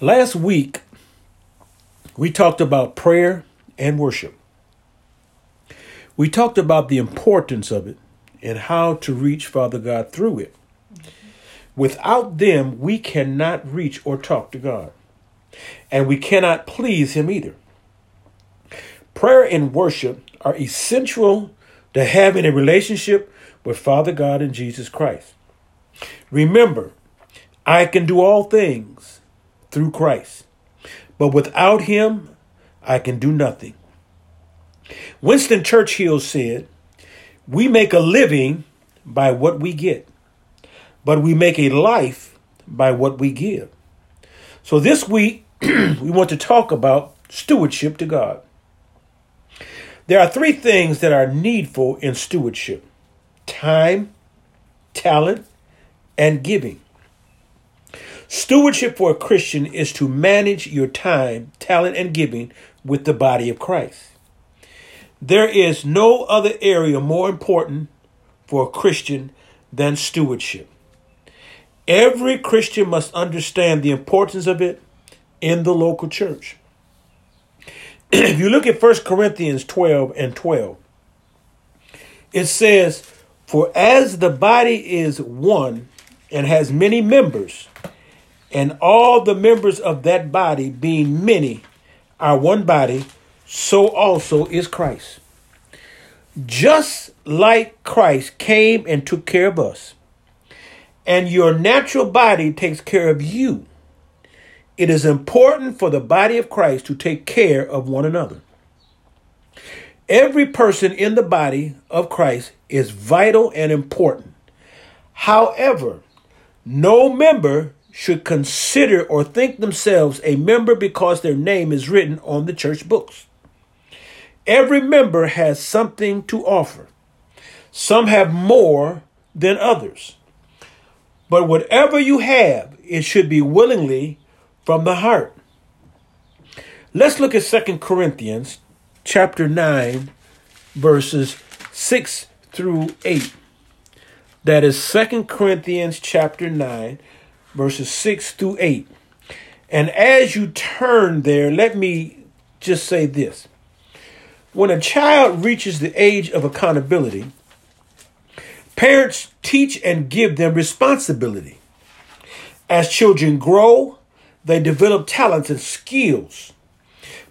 Last week, we talked about prayer and worship. We talked about the importance of it and how to reach Father God through it. Without them, we cannot reach or talk to God, and we cannot please Him either. Prayer and worship are essential to having a relationship with Father God and Jesus Christ. Remember, I can do all things through Christ, but without Him, I can do nothing. Winston Churchill said, We make a living by what we get, but we make a life by what we give. So this week, we want to talk about stewardship to God. There are three things that are needful in stewardship time, talent, and giving. Stewardship for a Christian is to manage your time, talent, and giving with the body of Christ. There is no other area more important for a Christian than stewardship. Every Christian must understand the importance of it in the local church. if you look at 1 Corinthians 12 and 12, it says, For as the body is one and has many members, and all the members of that body, being many, are one body, so also is Christ. Just like Christ came and took care of us, and your natural body takes care of you it is important for the body of Christ to take care of one another. Every person in the body of Christ is vital and important. However, no member should consider or think themselves a member because their name is written on the church books. Every member has something to offer. Some have more than others. But whatever you have, it should be willingly from the heart. Let's look at Second Corinthians chapter 9 verses 6 through 8. That is Second Corinthians chapter 9 verses 6 through 8. And as you turn there, let me just say this. When a child reaches the age of accountability, parents teach and give them responsibility. As children grow, they develop talents and skills.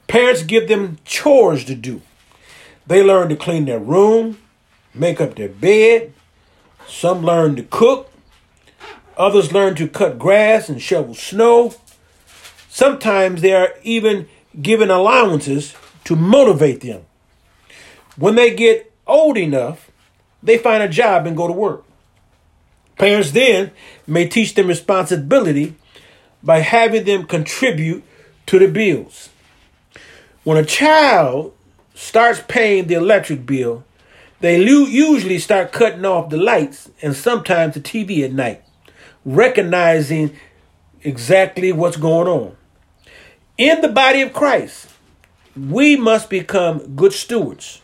Parents give them chores to do. They learn to clean their room, make up their bed. Some learn to cook. Others learn to cut grass and shovel snow. Sometimes they are even given allowances to motivate them. When they get old enough, they find a job and go to work. Parents then may teach them responsibility by having them contribute to the bills. When a child starts paying the electric bill, they usually start cutting off the lights and sometimes the TV at night, recognizing exactly what's going on. In the body of Christ, we must become good stewards,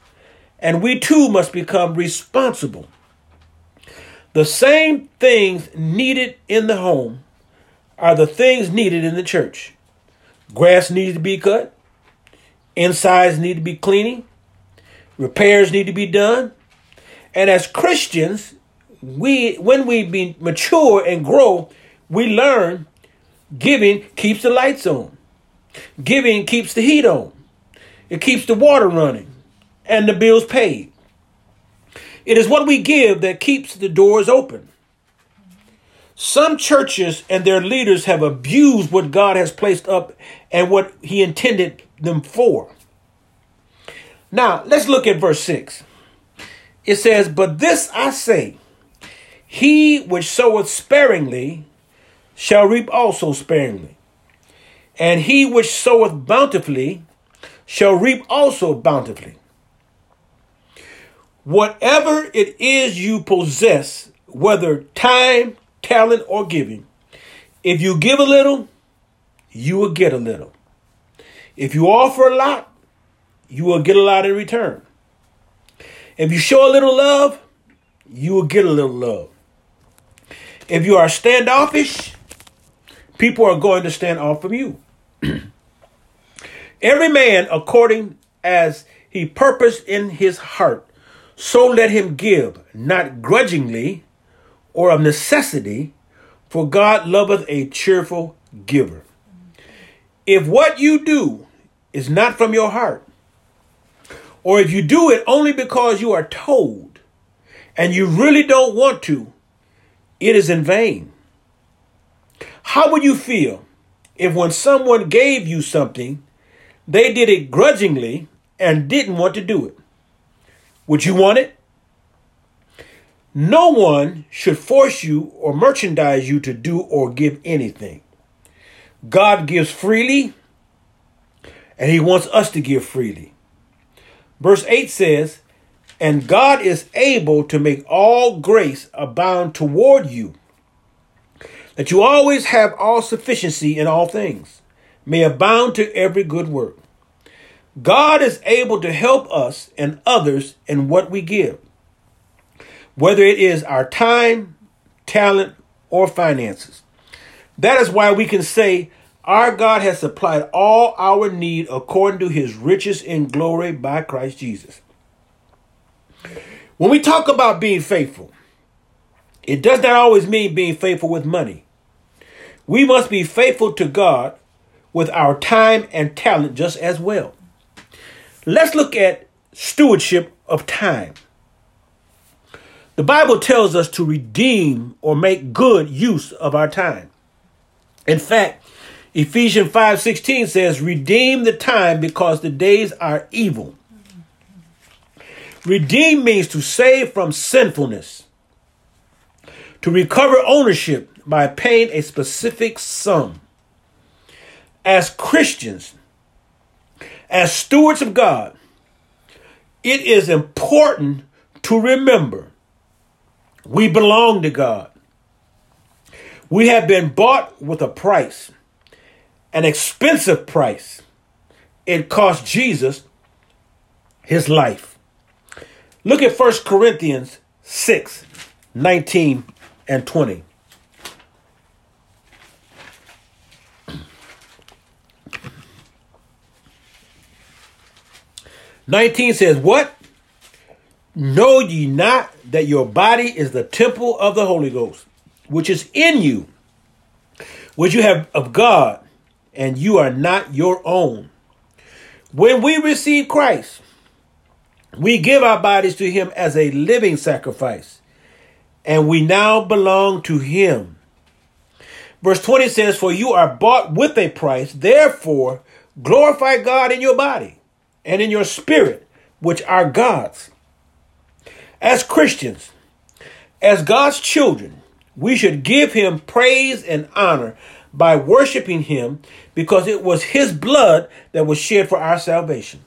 and we too must become responsible. The same things needed in the home are the things needed in the church. Grass needs to be cut, insides need to be cleaning, repairs need to be done. And as Christians, we when we be mature and grow, we learn giving keeps the lights on. Giving keeps the heat on. It keeps the water running and the bills paid. It is what we give that keeps the doors open. Some churches and their leaders have abused what God has placed up and what He intended them for. Now, let's look at verse 6. It says, But this I say, he which soweth sparingly shall reap also sparingly, and he which soweth bountifully shall reap also bountifully. Whatever it is you possess, whether time, talent, or giving, if you give a little, you will get a little. If you offer a lot, you will get a lot in return. If you show a little love, you will get a little love. If you are standoffish, people are going to stand off from you. Every man according as he purposed in his heart, so let him give, not grudgingly or of necessity, for God loveth a cheerful giver. If what you do is not from your heart, or if you do it only because you are told and you really don't want to, it is in vain. How would you feel if when someone gave you something, they did it grudgingly and didn't want to do it? Would you want it? No one should force you or merchandise you to do or give anything. God gives freely, and He wants us to give freely. Verse 8 says, And God is able to make all grace abound toward you, that you always have all sufficiency in all things, may abound to every good work. God is able to help us and others in what we give, whether it is our time, talent, or finances. That is why we can say, Our God has supplied all our need according to his riches in glory by Christ Jesus. When we talk about being faithful, it does not always mean being faithful with money. We must be faithful to God with our time and talent just as well. Let's look at stewardship of time. The Bible tells us to redeem or make good use of our time. In fact, Ephesians 5:16 says, "Redeem the time because the days are evil." Redeem means to save from sinfulness, to recover ownership by paying a specific sum. As Christians, as stewards of God, it is important to remember we belong to God. We have been bought with a price, an expensive price. It cost Jesus his life. Look at 1 Corinthians 6 19 and 20. 19 says, What? Know ye not that your body is the temple of the Holy Ghost, which is in you, which you have of God, and you are not your own? When we receive Christ, we give our bodies to Him as a living sacrifice, and we now belong to Him. Verse 20 says, For you are bought with a price, therefore glorify God in your body and in your spirit, which are God's. As Christians, as God's children, we should give him praise and honor by worshiping him because it was his blood that was shed for our salvation.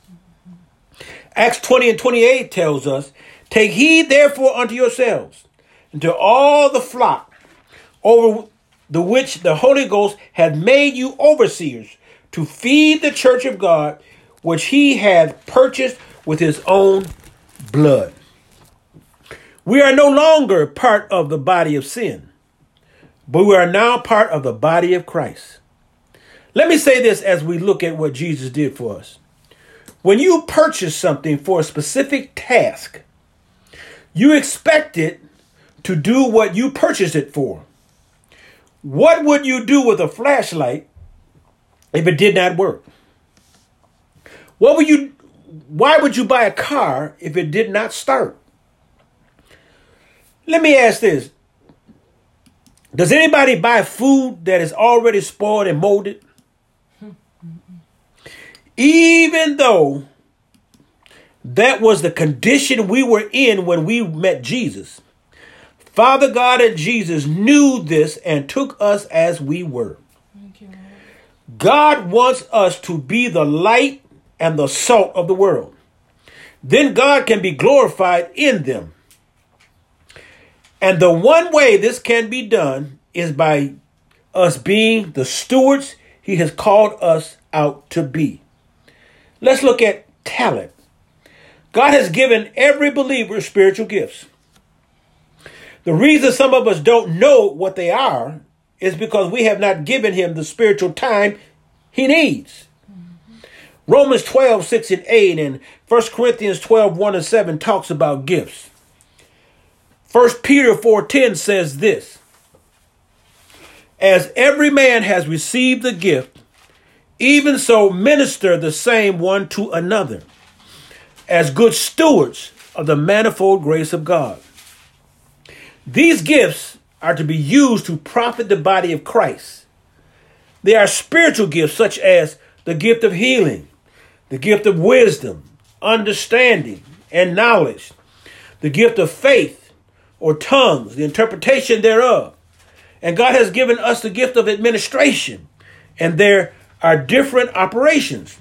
Acts 20 and 28 tells us, Take heed therefore unto yourselves and to all the flock over the which the Holy Ghost hath made you overseers to feed the church of God which he had purchased with his own blood. We are no longer part of the body of sin, but we are now part of the body of Christ. Let me say this as we look at what Jesus did for us. When you purchase something for a specific task, you expect it to do what you purchased it for. What would you do with a flashlight if it did not work? What would you why would you buy a car if it did not start? Let me ask this. Does anybody buy food that is already spoiled and molded? Even though that was the condition we were in when we met Jesus. Father God and Jesus knew this and took us as we were. God wants us to be the light and the salt of the world. Then God can be glorified in them. And the one way this can be done is by us being the stewards he has called us out to be. Let's look at talent. God has given every believer spiritual gifts. The reason some of us don't know what they are is because we have not given him the spiritual time he needs. Romans 12, 6 and 8, and 1 Corinthians 12, 1 and 7 talks about gifts. 1 Peter 4, 10 says this As every man has received the gift, even so minister the same one to another, as good stewards of the manifold grace of God. These gifts are to be used to profit the body of Christ. They are spiritual gifts, such as the gift of healing, the gift of wisdom, understanding, and knowledge, the gift of faith or tongues, the interpretation thereof. And God has given us the gift of administration, and there are different operations.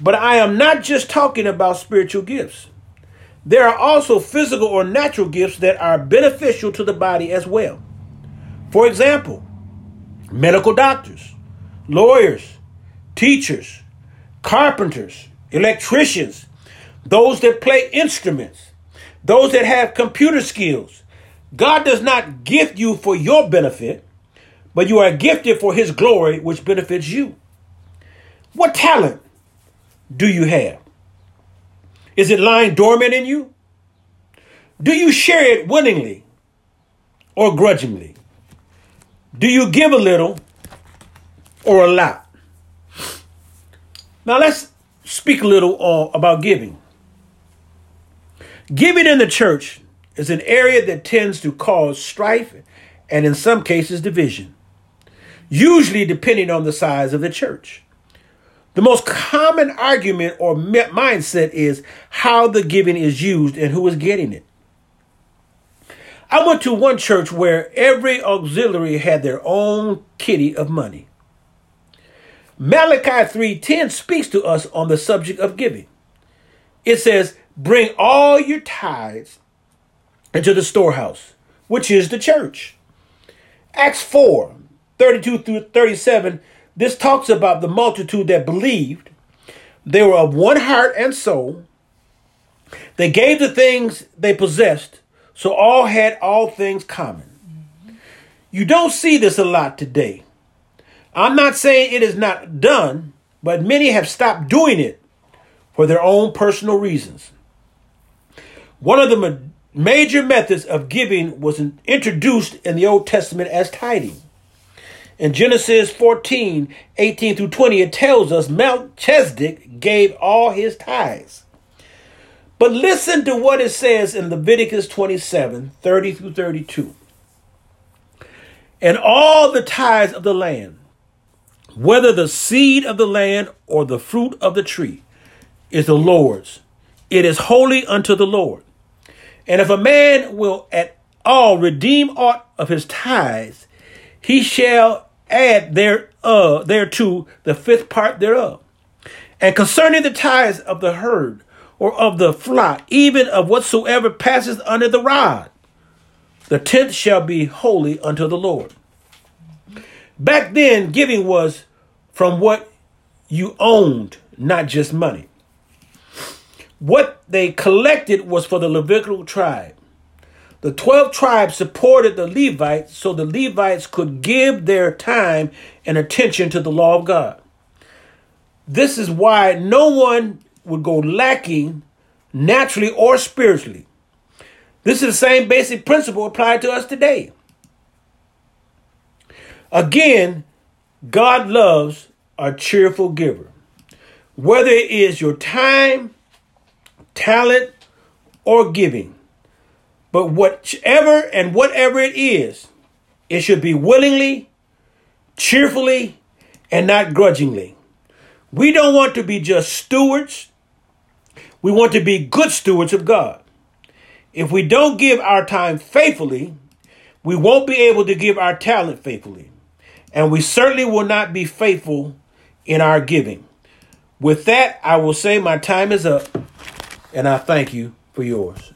But I am not just talking about spiritual gifts. There are also physical or natural gifts that are beneficial to the body as well. For example, medical doctors, lawyers, teachers, carpenters, electricians, those that play instruments, those that have computer skills. God does not gift you for your benefit, but you are gifted for his glory, which benefits you. What talent do you have? Is it lying dormant in you? Do you share it willingly or grudgingly? Do you give a little or a lot? Now let's speak a little uh, about giving. Giving in the church is an area that tends to cause strife and, in some cases, division, usually depending on the size of the church. The most common argument or mindset is how the giving is used and who is getting it. I went to one church where every auxiliary had their own kitty of money. Malachi 3:10 speaks to us on the subject of giving. It says, "Bring all your tithes into the storehouse, which is the church." Acts 4, 32 through 37, this talks about the multitude that believed. They were of one heart and soul. They gave the things they possessed, so all had all things common. You don't see this a lot today. I'm not saying it is not done, but many have stopped doing it for their own personal reasons. One of the major methods of giving was introduced in the Old Testament as tithing. In Genesis 14, 18 through 20, it tells us Mount Melchizedek gave all his tithes. But listen to what it says in Leviticus 27, 30 through 32. And all the tithes of the land, whether the seed of the land or the fruit of the tree is the Lord's. It is holy unto the Lord. And if a man will at all redeem aught of his tithes, he shall add there uh thereto the fifth part thereof. And concerning the tithes of the herd or of the flock, even of whatsoever passes under the rod, the tenth shall be holy unto the Lord. Back then, giving was from what you owned, not just money. What they collected was for the Levitical tribe. The 12 tribes supported the Levites so the Levites could give their time and attention to the law of God. This is why no one would go lacking naturally or spiritually. This is the same basic principle applied to us today. Again, God loves a cheerful giver. Whether it is your time, talent, or giving. But whichever and whatever it is, it should be willingly, cheerfully, and not grudgingly. We don't want to be just stewards. We want to be good stewards of God. If we don't give our time faithfully, we won't be able to give our talent faithfully. And we certainly will not be faithful in our giving. With that, I will say my time is up, and I thank you for yours.